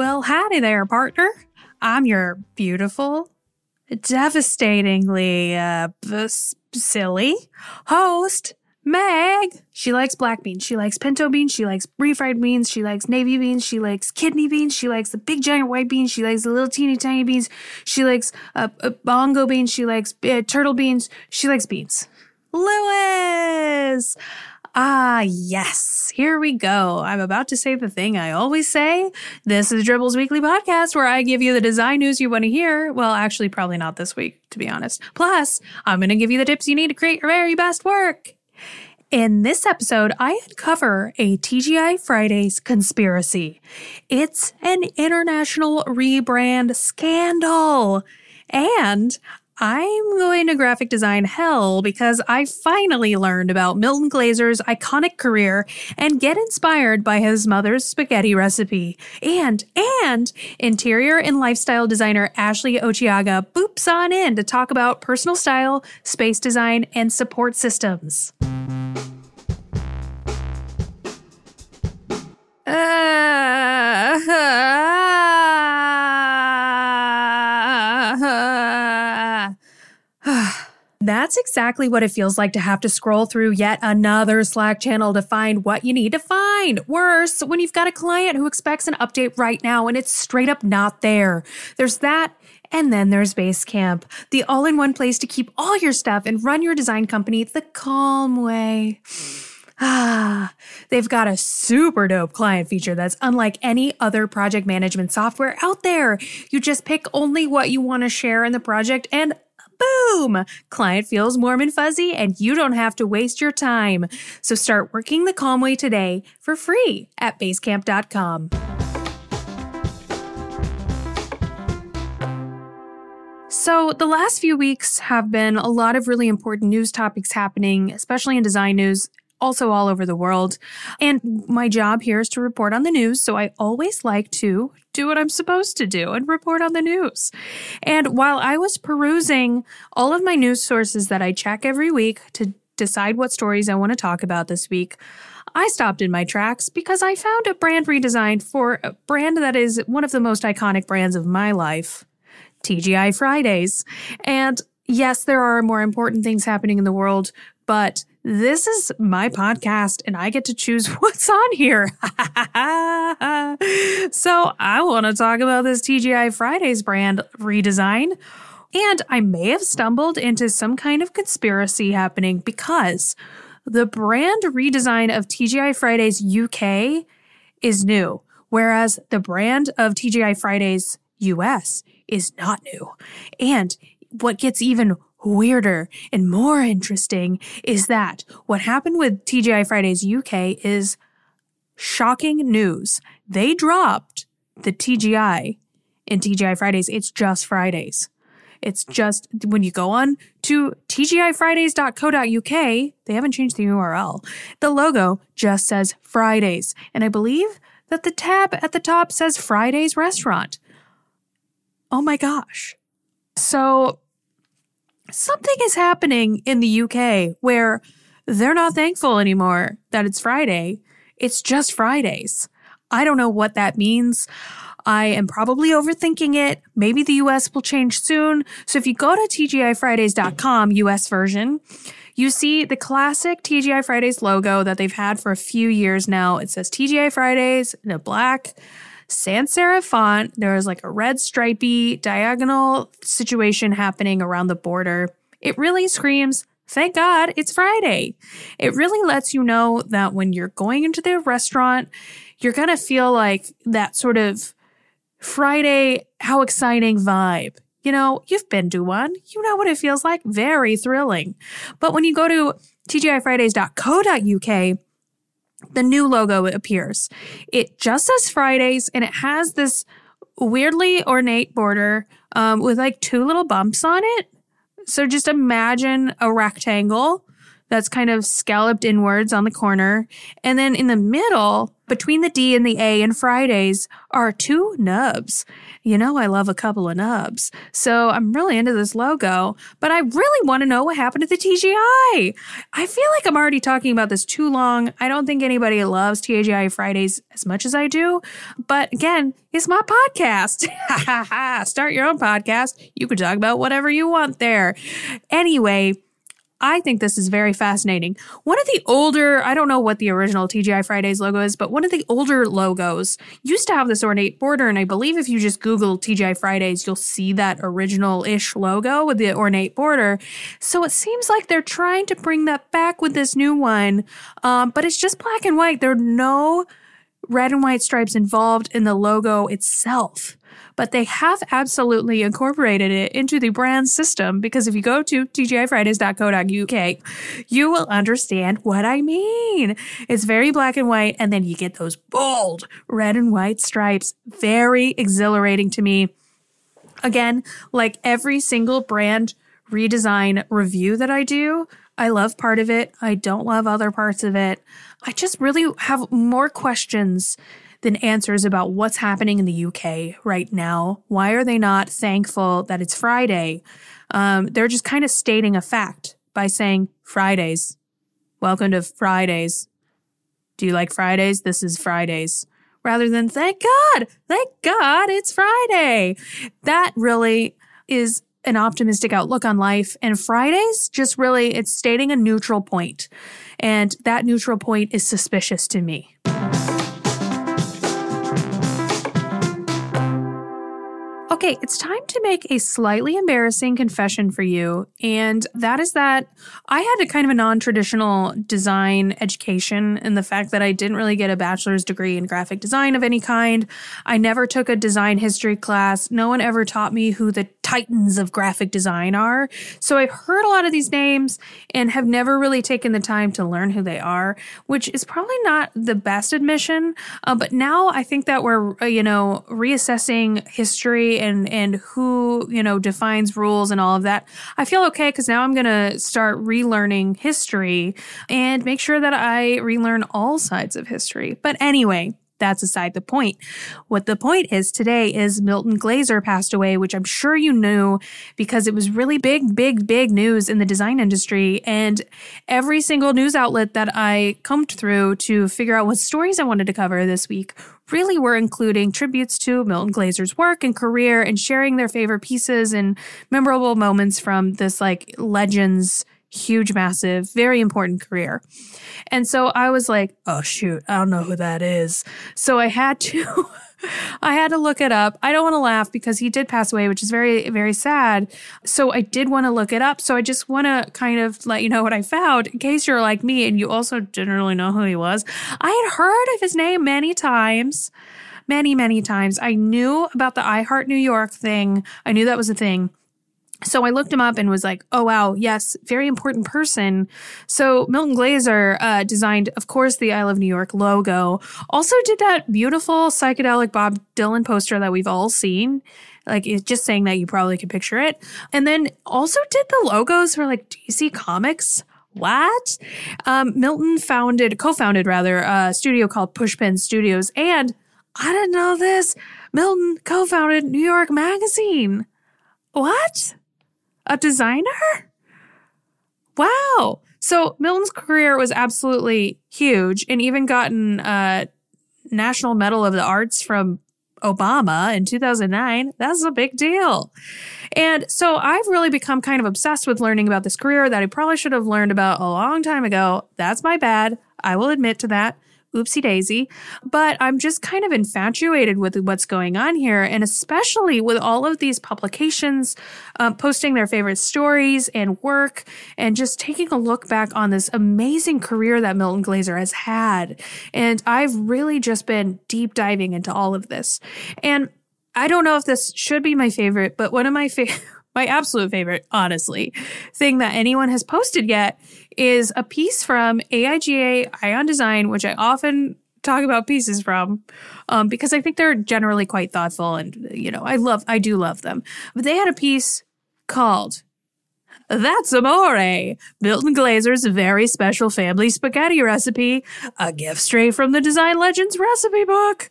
Well, howdy there, partner. I'm your beautiful, devastatingly uh, b- silly host, Meg. She likes black beans. She likes pinto beans. She likes refried beans. She likes navy beans. She likes kidney beans. She likes the big giant white beans. She likes the little teeny tiny beans. She likes uh, uh, bongo beans. She likes uh, turtle beans. She likes beans. Lewis! Ah, yes. Here we go. I'm about to say the thing I always say. This is Dribbble's weekly podcast where I give you the design news you want to hear. Well, actually, probably not this week, to be honest. Plus, I'm going to give you the tips you need to create your very best work. In this episode, I uncover a TGI Fridays conspiracy. It's an international rebrand scandal. And I'm going to graphic design hell because I finally learned about Milton Glaser's iconic career and get inspired by his mother's spaghetti recipe. And, and interior and lifestyle designer Ashley Ochiaga boops on in to talk about personal style, space design, and support systems. Uh, That's exactly what it feels like to have to scroll through yet another Slack channel to find what you need to find. Worse, when you've got a client who expects an update right now and it's straight up not there. There's that and then there's Basecamp, the all in one place to keep all your stuff and run your design company the calm way. Ah, they've got a super dope client feature that's unlike any other project management software out there. You just pick only what you want to share in the project and boom! Client feels warm and fuzzy and you don't have to waste your time. So start working the calm way today for free at basecamp.com. So, the last few weeks have been a lot of really important news topics happening, especially in design news also all over the world. And my job here is to report on the news. So I always like to do what I'm supposed to do and report on the news. And while I was perusing all of my news sources that I check every week to decide what stories I want to talk about this week, I stopped in my tracks because I found a brand redesign for a brand that is one of the most iconic brands of my life. TGI Fridays. And yes, there are more important things happening in the world, but this is my podcast and I get to choose what's on here. so I want to talk about this TGI Fridays brand redesign. And I may have stumbled into some kind of conspiracy happening because the brand redesign of TGI Fridays UK is new, whereas the brand of TGI Fridays US is not new. And what gets even weirder and more interesting is that what happened with TGI Fridays UK is shocking news. They dropped the TGI in TGI Fridays. It's just Fridays. It's just when you go on to tgifridays.co.uk, they haven't changed the URL. The logo just says Fridays. And I believe that the tab at the top says Fridays Restaurant. Oh my gosh. So something is happening in the UK where they're not thankful anymore that it's Friday. It's just Fridays. I don't know what that means. I am probably overthinking it. Maybe the US will change soon. So if you go to TGIFridays.com, US version, you see the classic TGI Fridays logo that they've had for a few years now. It says TGI Fridays in a black sans serif font. There is like a red stripy diagonal situation happening around the border. It really screams, thank God it's Friday. It really lets you know that when you're going into the restaurant, you're going to feel like that sort of Friday, how exciting vibe. You know, you've been to one. You know what it feels like. Very thrilling. But when you go to tgifridays.co.uk, the new logo appears. It just says Fridays and it has this weirdly ornate border um, with like two little bumps on it. So just imagine a rectangle that's kind of scalloped inwards on the corner. And then in the middle, between the D and the A and Fridays are two nubs. You know, I love a couple of nubs. So I'm really into this logo, but I really want to know what happened to the TGI. I feel like I'm already talking about this too long. I don't think anybody loves TGI Fridays as much as I do. But again, it's my podcast. Start your own podcast. You can talk about whatever you want there. Anyway, I think this is very fascinating. One of the older, I don't know what the original TGI Fridays logo is, but one of the older logos used to have this ornate border. And I believe if you just Google TGI Fridays, you'll see that original ish logo with the ornate border. So it seems like they're trying to bring that back with this new one. Um, but it's just black and white. There are no red and white stripes involved in the logo itself but they have absolutely incorporated it into the brand system because if you go to tgifridays.co.uk, you will understand what I mean. It's very black and white, and then you get those bold red and white stripes. Very exhilarating to me. Again, like every single brand redesign review that I do, I love part of it. I don't love other parts of it. I just really have more questions than answers about what's happening in the UK right now. Why are they not thankful that it's Friday? Um, they're just kind of stating a fact by saying Fridays. Welcome to Fridays. Do you like Fridays? This is Fridays. Rather than thank God, thank God it's Friday. That really is an optimistic outlook on life. And Fridays just really, it's stating a neutral point. And that neutral point is suspicious to me. Okay, it's time to make a slightly embarrassing confession for you. And that is that I had a kind of a non traditional design education in the fact that I didn't really get a bachelor's degree in graphic design of any kind. I never took a design history class. No one ever taught me who the titans of graphic design are. So I've heard a lot of these names and have never really taken the time to learn who they are, which is probably not the best admission. Uh, but now I think that we're, uh, you know, reassessing history and and who you know defines rules and all of that i feel okay because now i'm gonna start relearning history and make sure that i relearn all sides of history but anyway that's aside the point. What the point is today is Milton Glaser passed away, which I'm sure you knew because it was really big, big, big news in the design industry. And every single news outlet that I combed through to figure out what stories I wanted to cover this week really were including tributes to Milton Glaser's work and career and sharing their favorite pieces and memorable moments from this like legends huge, massive, very important career. And so I was like, oh, shoot, I don't know who that is. So I had to. I had to look it up. I don't want to laugh because he did pass away, which is very, very sad. So I did want to look it up. So I just want to kind of let you know what I found in case you're like me and you also didn't really know who he was. I had heard of his name many times, many, many times. I knew about the I Heart New York thing. I knew that was a thing. So I looked him up and was like, oh, wow, yes, very important person. So Milton Glaser uh, designed, of course, the I Love New York logo. Also did that beautiful psychedelic Bob Dylan poster that we've all seen. Like it's just saying that you probably could picture it. And then also did the logos for like DC Comics. What? Um, Milton founded, co-founded rather, a studio called Pushpin Studios. And I didn't know this. Milton co-founded New York Magazine. What? A designer? Wow. So Milton's career was absolutely huge and even gotten a National Medal of the Arts from Obama in 2009. That's a big deal. And so I've really become kind of obsessed with learning about this career that I probably should have learned about a long time ago. That's my bad. I will admit to that oopsie daisy. But I'm just kind of infatuated with what's going on here. And especially with all of these publications uh, posting their favorite stories and work and just taking a look back on this amazing career that Milton Glaser has had. And I've really just been deep diving into all of this. And I don't know if this should be my favorite, but one of my favorite my absolute favorite, honestly, thing that anyone has posted yet is a piece from AIGA Eye on Design, which I often talk about pieces from um, because I think they're generally quite thoughtful and, you know, I love, I do love them. But they had a piece called That's amore, Milton Glaser's very special family spaghetti recipe, a gift straight from the Design Legends recipe book.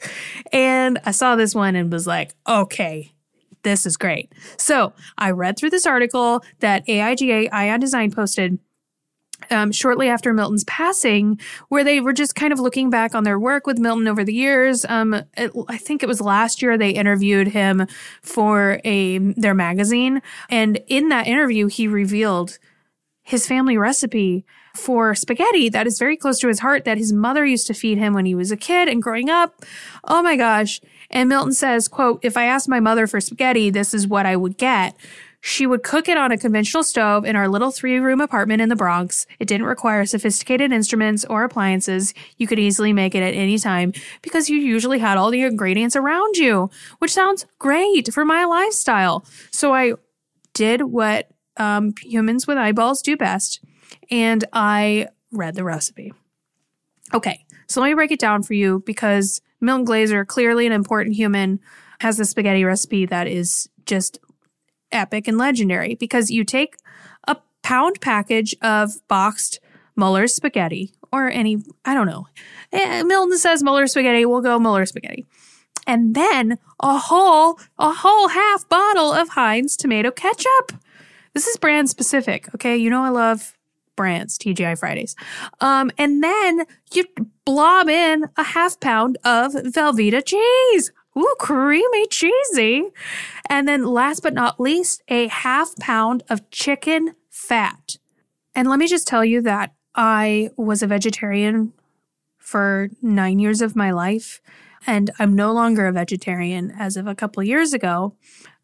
And I saw this one and was like, okay, this is great. So I read through this article that AIGA Eye on Design posted um, shortly after Milton's passing, where they were just kind of looking back on their work with Milton over the years. Um, it, I think it was last year they interviewed him for a their magazine, and in that interview, he revealed his family recipe for spaghetti that is very close to his heart that his mother used to feed him when he was a kid and growing up. Oh my gosh. And Milton says, quote, if I asked my mother for spaghetti, this is what I would get. She would cook it on a conventional stove in our little three room apartment in the Bronx. It didn't require sophisticated instruments or appliances. You could easily make it at any time because you usually had all the ingredients around you, which sounds great for my lifestyle. So I did what um, humans with eyeballs do best and I read the recipe. Okay, so let me break it down for you because Milton Glaser, clearly an important human, has the spaghetti recipe that is just epic and legendary because you take a pound package of boxed Mueller's spaghetti or any, I don't know. Eh, Milton says Mueller spaghetti, we'll go Muller spaghetti. And then a whole, a whole half bottle of Heinz tomato ketchup. This is brand specific, okay? You know I love brands, TGI Fridays. Um, and then you blob in a half pound of Velveeta cheese. Ooh, creamy cheesy. And then last but not least, a half pound of chicken fat. And let me just tell you that I was a vegetarian for nine years of my life, and I'm no longer a vegetarian as of a couple of years ago.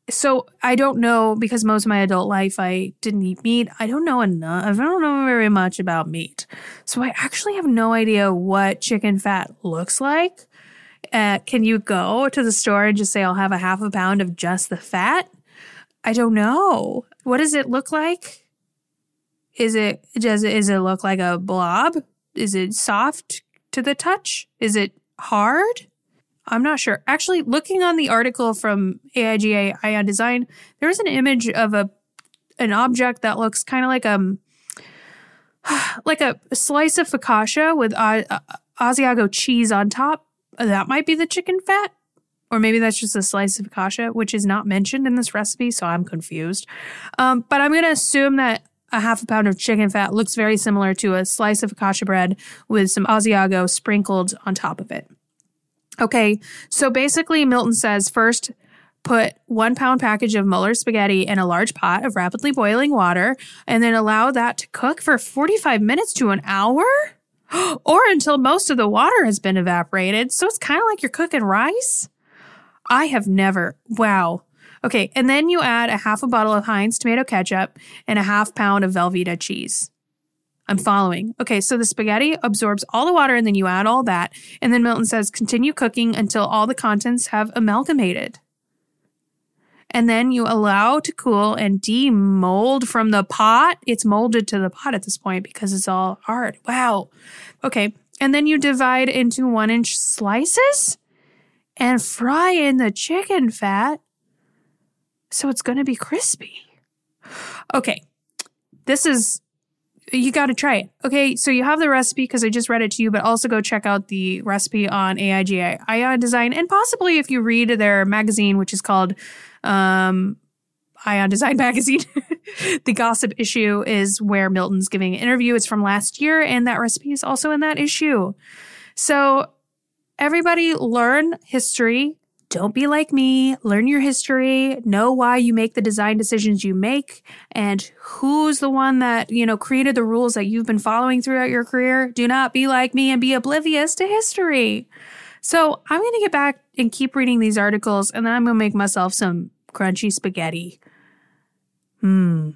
So I don't know because most of my adult life I didn't eat meat. I don't know enough. I don't know very much about meat. So I actually have no idea what chicken fat looks like. Uh, can you go to the store and just say, I'll have a half a pound of just the fat? I don't know. What does it look like? Is it, does it, is it look like a blob? Is it soft to the touch? Is it hard? I'm not sure. Actually, looking on the article from AIGA Eye on Design, there's an image of a an object that looks kind of like um like a, slice of focaccia with uh, Asiago cheese on top that might be the chicken fat. Or maybe that's just a slice of kasha, which is not mentioned in this recipe, so I'm confused. Um, but I'm going to assume that a half a pound of chicken fat looks very similar to a slice of kasha bread with some Asiago sprinkled on top of it. Okay, so basically, Milton says first put one pound package of Mueller spaghetti in a large pot of rapidly boiling water and then allow that to cook for 45 minutes to an hour? or until most of the water has been evaporated. So it's kind of like you're cooking rice. I have never. Wow. Okay. And then you add a half a bottle of Heinz tomato ketchup and a half pound of Velveeta cheese. I'm following. Okay, so the spaghetti absorbs all the water and then you add all that. And then Milton says continue cooking until all the contents have amalgamated and then you allow to cool and demold from the pot. It's molded to the pot at this point because it's all hard. Wow. Okay. And then you divide into one inch slices and fry in the chicken fat. So it's going to be crispy. Okay. This is, you got to try it. Okay. So you have the recipe because I just read it to you, but also go check out the recipe on AIGA Eye on Design. And possibly if you read their magazine, which is called um, Eye on Design Magazine. the gossip issue is where Milton's giving an interview. It's from last year, and that recipe is also in that issue. So, everybody learn history. Don't be like me. Learn your history. Know why you make the design decisions you make and who's the one that, you know, created the rules that you've been following throughout your career. Do not be like me and be oblivious to history. So, I'm going to get back and keep reading these articles, and then I'm going to make myself some crunchy spaghetti. Hmm.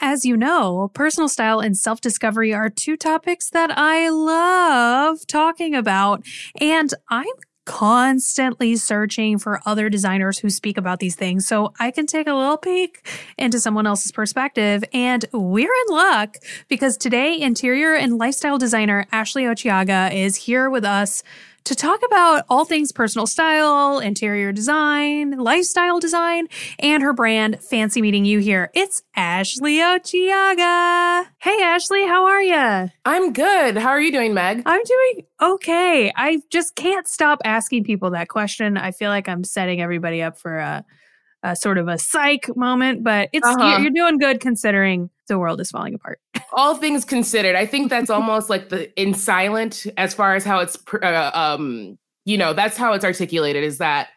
As you know, personal style and self discovery are two topics that I love talking about. And I'm constantly searching for other designers who speak about these things so I can take a little peek into someone else's perspective. And we're in luck because today, interior and lifestyle designer Ashley Ochiaga is here with us to talk about all things personal style, interior design, lifestyle design, and her brand, Fancy Meeting You here. It's Ashley Ochiaga. Hey, Ashley, how are you? I'm good. How are you doing, Meg? I'm doing okay. I just can't stop asking people that question. I feel like I'm setting everybody up for a, a sort of a psych moment, but it's uh-huh. you're, you're doing good considering the world is falling apart. All things considered, I think that's almost like the in silent as far as how it's uh, um you know that's how it's articulated is that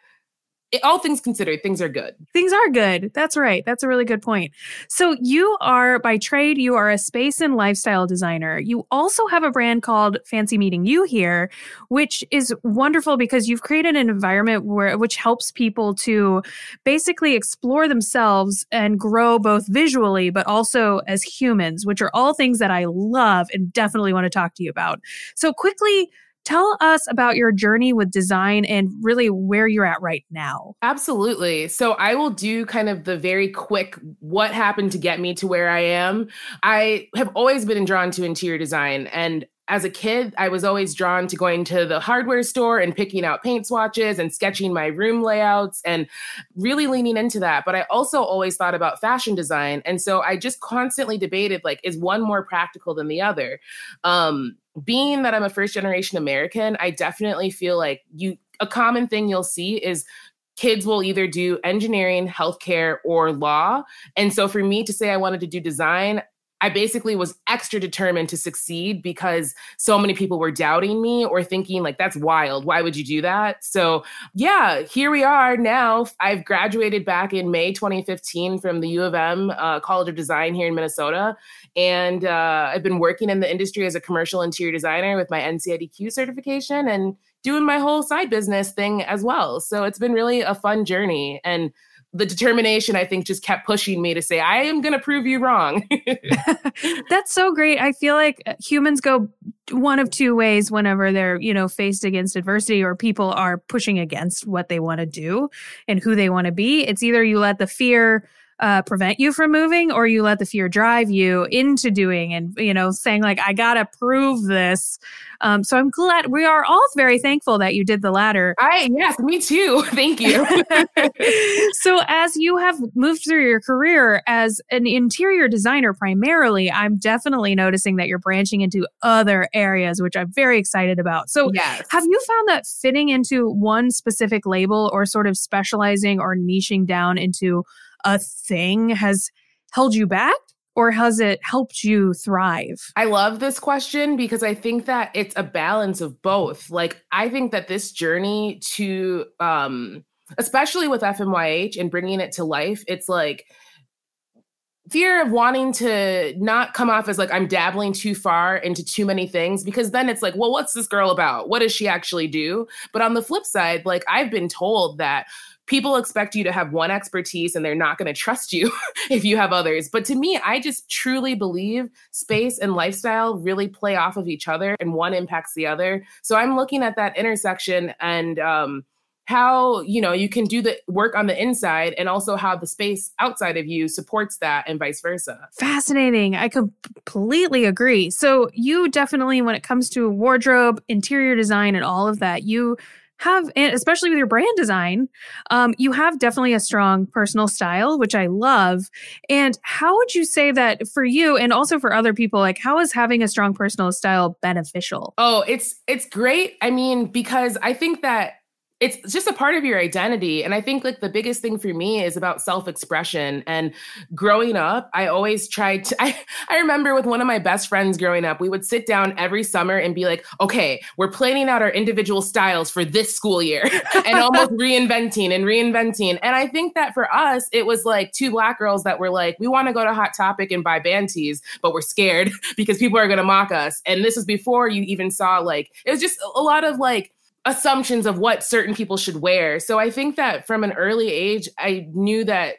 it, all things considered, things are good. Things are good. That's right. That's a really good point. So, you are by trade, you are a space and lifestyle designer. You also have a brand called Fancy Meeting You here, which is wonderful because you've created an environment where which helps people to basically explore themselves and grow both visually but also as humans, which are all things that I love and definitely want to talk to you about. So, quickly Tell us about your journey with design and really where you're at right now. Absolutely. So I will do kind of the very quick what happened to get me to where I am. I have always been drawn to interior design and as a kid, I was always drawn to going to the hardware store and picking out paint swatches and sketching my room layouts and really leaning into that. But I also always thought about fashion design. And so I just constantly debated like, is one more practical than the other? Um, being that I'm a first generation American, I definitely feel like you a common thing you'll see is kids will either do engineering, healthcare, or law. And so for me to say I wanted to do design, I basically was extra determined to succeed because so many people were doubting me or thinking, like, that's wild. Why would you do that? So, yeah, here we are now. I've graduated back in May 2015 from the U of M uh, College of Design here in Minnesota. And uh, I've been working in the industry as a commercial interior designer with my NCIDQ certification and doing my whole side business thing as well. So, it's been really a fun journey. And the determination I think just kept pushing me to say I am going to prove you wrong. That's so great. I feel like uh, humans go one of two ways whenever they're, you know, faced against adversity or people are pushing against what they want to do and who they want to be. It's either you let the fear uh, prevent you from moving or you let the fear drive you into doing and you know saying like i gotta prove this. Um, so i'm glad we are all very thankful that you did the latter. I yes me too. Thank you. So as you have moved through your career as an interior designer primarily i'm definitely noticing that you're branching into other areas which i'm very excited about. So yes. have you found that fitting into one specific label or sort of specializing or niching down into a thing has held you back or has it helped you thrive? I love this question because I think that it's a balance of both. Like I think that this journey to um especially with FMYH and bringing it to life, it's like fear of wanting to not come off as like I'm dabbling too far into too many things because then it's like, well, what's this girl about? What does she actually do? But on the flip side, like I've been told that people expect you to have one expertise and they're not going to trust you if you have others. But to me, I just truly believe space and lifestyle really play off of each other and one impacts the other. So I'm looking at that intersection and um, how you know you can do the work on the inside and also how the space outside of you supports that and vice versa fascinating i completely agree so you definitely when it comes to wardrobe interior design and all of that you have, and especially with your brand design, um, you have definitely a strong personal style, which I love. And how would you say that for you and also for other people, like how is having a strong personal style beneficial? Oh, it's it's great. I mean, because I think that it's just a part of your identity and i think like the biggest thing for me is about self-expression and growing up i always tried to i, I remember with one of my best friends growing up we would sit down every summer and be like okay we're planning out our individual styles for this school year and almost reinventing and reinventing and i think that for us it was like two black girls that were like we want to go to hot topic and buy band tees but we're scared because people are going to mock us and this was before you even saw like it was just a lot of like assumptions of what certain people should wear. So I think that from an early age, I knew that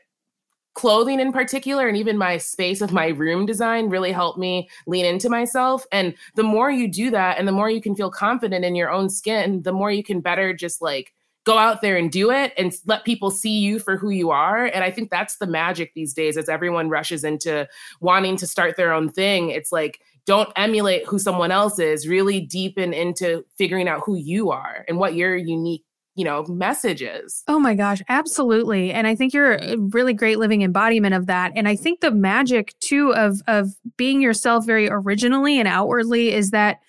clothing in particular and even my space of my room design really helped me lean into myself. And the more you do that and the more you can feel confident in your own skin the more you can better just like go out there and do it and let people see you for who you are. And i think that's the magic these days as everyone rushes into wanting to start their own thing. It's like don't emulate who someone else is really deepen into figuring out who you are and what your unique you know messages oh my gosh absolutely. And i think you're a really great living embodiment of that. And i think the magic too of of being yourself very originally and outwardly is that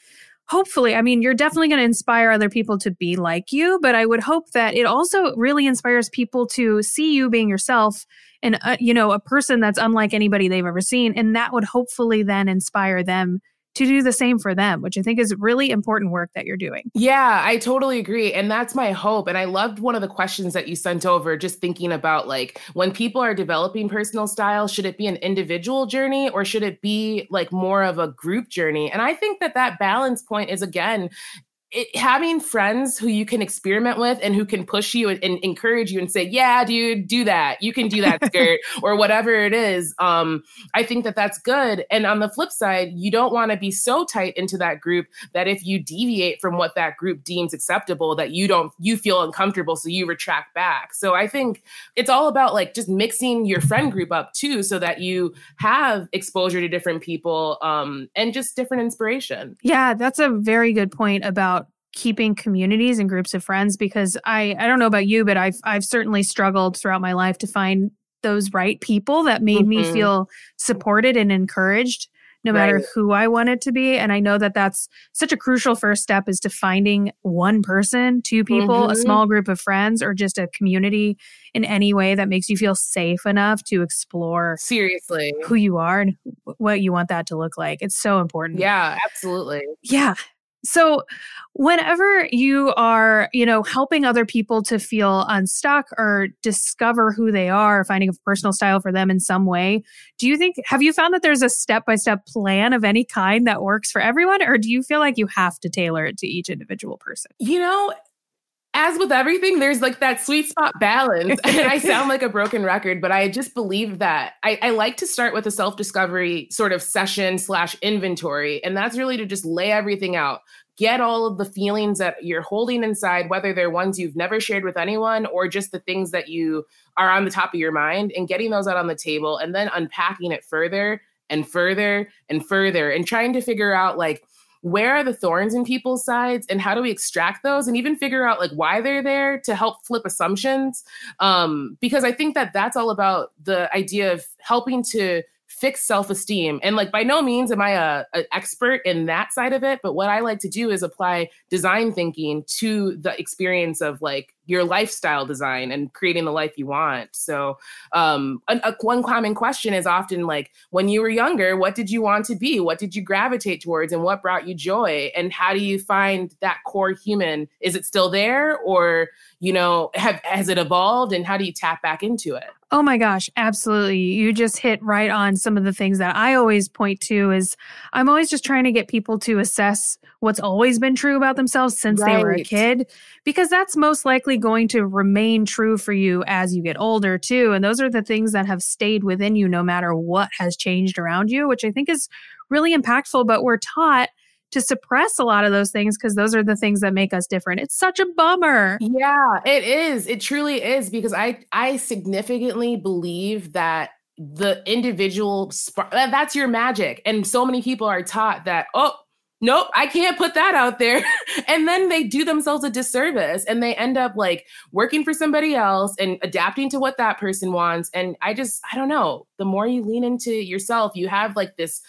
hopefully i mean you're definitely going to inspire other people to be like you but i would hope that it also really inspires people to see you being yourself and uh, you know a person that's unlike anybody they've ever seen and that would hopefully then inspire them to do the same for them, which I think is really important work that you're doing. Yeah, I totally agree. And that's my hope. And I loved one of the questions that you sent over, just thinking about like when people are developing personal style, should it be an individual journey or should it be like more of a group journey? And I think that that balance point is again it, having friends who you can experiment with and who can push you and, and, encourage you and say, "Yeah, dude, do that. You can do that skirt or whatever it is." Um, I think that that's good. And on the flip side, you don't want to be so tight into that group that if you deviate from what that group deems acceptable, that you don't you feel uncomfortable, so you retract back. So I think it's all about like just mixing your friend group up too, so that you have exposure to different people um, and just different inspiration. Yeah, that's a very good point about keeping communities and groups of friends because I I don't know about you but I've I've certainly struggled throughout my life to find those right people that made mm-hmm. me feel supported and encouraged no matter right. who I wanted to be and I know that that's such a crucial first step is to finding one person, two people, mm-hmm. a small group of friends or just a community in any way that makes you feel safe enough to explore seriously who you are and what you want that to look like. It's so important. Yeah, absolutely. Yeah. So, whenever you are, you know, helping other people to feel unstuck or discover who they are, finding a personal style for them in some way, do you think have you found that there's a step-by-step plan of any kind that works for everyone or do you feel like you have to tailor it to each individual person? You know, as with everything, there's like that sweet spot balance. and I sound like a broken record, but I just believe that I, I like to start with a self discovery sort of session slash inventory. And that's really to just lay everything out, get all of the feelings that you're holding inside, whether they're ones you've never shared with anyone or just the things that you are on the top of your mind, and getting those out on the table and then unpacking it further and further and further and trying to figure out like, where are the thorns in people's sides and how do we extract those and even figure out like why they're there to help flip assumptions? Um, because i think that that's all about the idea of helping to fix self-esteem. And like by no means am i a, expert in that side of it but what i like to do is apply design thinking to the experience of like your lifestyle design and creating the life you want. So, um, a, a, one common question is often like, when you were younger, what did you want to be? What did you gravitate towards, and what brought you joy? And how do you find that core human? Is it still there, or you know, have has it evolved? And how do you tap back into it? Oh my gosh, absolutely. You just hit right on some of the things that I always point to is I'm always just trying to get people to assess what's always been true about themselves since right. they were a kid because that's most likely going to remain true for you as you get older too and those are the things that have stayed within you no matter what has changed around you which I think is really impactful but we're taught to suppress a lot of those things because those are the things that make us different. It's such a bummer. Yeah, it is. It truly is because I I significantly believe that the individual spark that's your magic and so many people are taught that oh nope, I can't put that out there. and then they do themselves a disservice and they end up like working for somebody else and adapting to what that person wants. And I just, I don't know, the more you lean into yourself, you have like this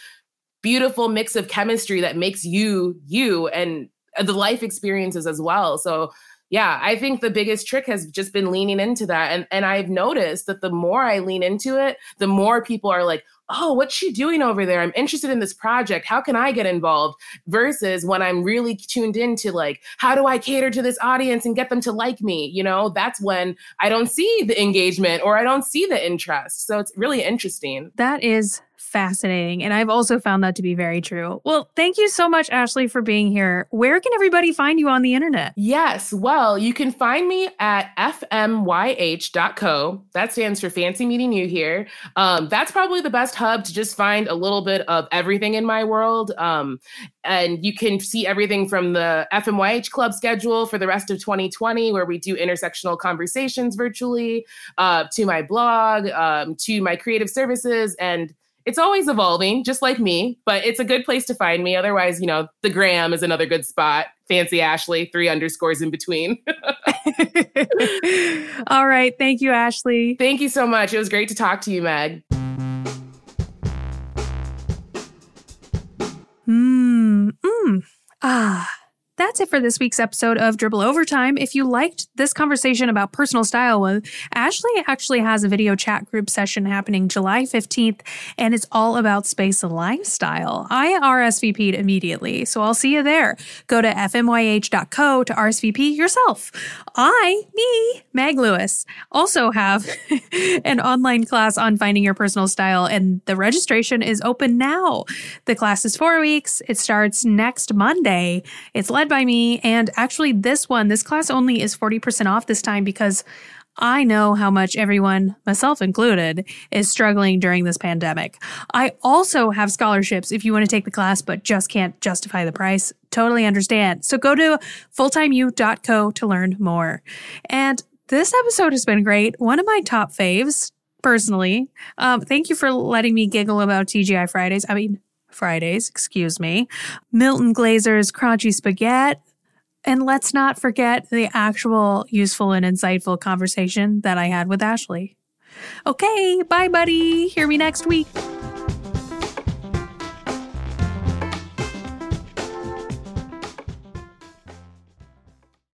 beautiful mix of chemistry that makes you you and the life experiences as well. So yeah, I think the biggest trick has just been leaning into that. And and I've noticed that the more I lean into it, the more people are like, oh, what's she doing over there? I'm interested in this project. How can I get involved? Versus when I'm really tuned into like, how do I cater to this audience and get them to like me? You know, that's when I don't see the engagement or I don't see the interest. So it's really interesting. That is fascinating. And I've also found that to be very true. Well, thank you so much, Ashley, for being here. Where can everybody find you on the internet? Yes. Well, you can find me at fmyh.co. That stands for Fancy Meeting You Here. Um, that's probably the best hub to just find a little bit of everything in my world. Um, and you can see everything from the FMYH club schedule for the rest of 2020, where we do intersectional conversations virtually, uh, to my blog, um, to my creative services and it's always evolving, just like me, but it's a good place to find me. Otherwise, you know, the gram is another good spot. Fancy Ashley, three underscores in between. All right. Thank you, Ashley. Thank you so much. It was great to talk to you, Meg. Mmm. Mmm. Ah. That's it for this week's episode of Dribbble Overtime. If you liked this conversation about personal style, well, Ashley actually has a video chat group session happening July 15th, and it's all about space and lifestyle. I RSVP'd immediately, so I'll see you there. Go to fmyh.co to RSVP yourself. I, me, Meg Lewis, also have an online class on finding your personal style, and the registration is open now. The class is four weeks. It starts next Monday. It's led by me. And actually, this one, this class only is 40% off this time because I know how much everyone, myself included, is struggling during this pandemic. I also have scholarships if you want to take the class but just can't justify the price. Totally understand. So go to fulltimeu.co to learn more. And this episode has been great. One of my top faves, personally. Um, thank you for letting me giggle about TGI Fridays. I mean, Fridays, excuse me, Milton Glaser's Crunchy Spaghetti. And let's not forget the actual useful and insightful conversation that I had with Ashley. Okay, bye, buddy. Hear me next week.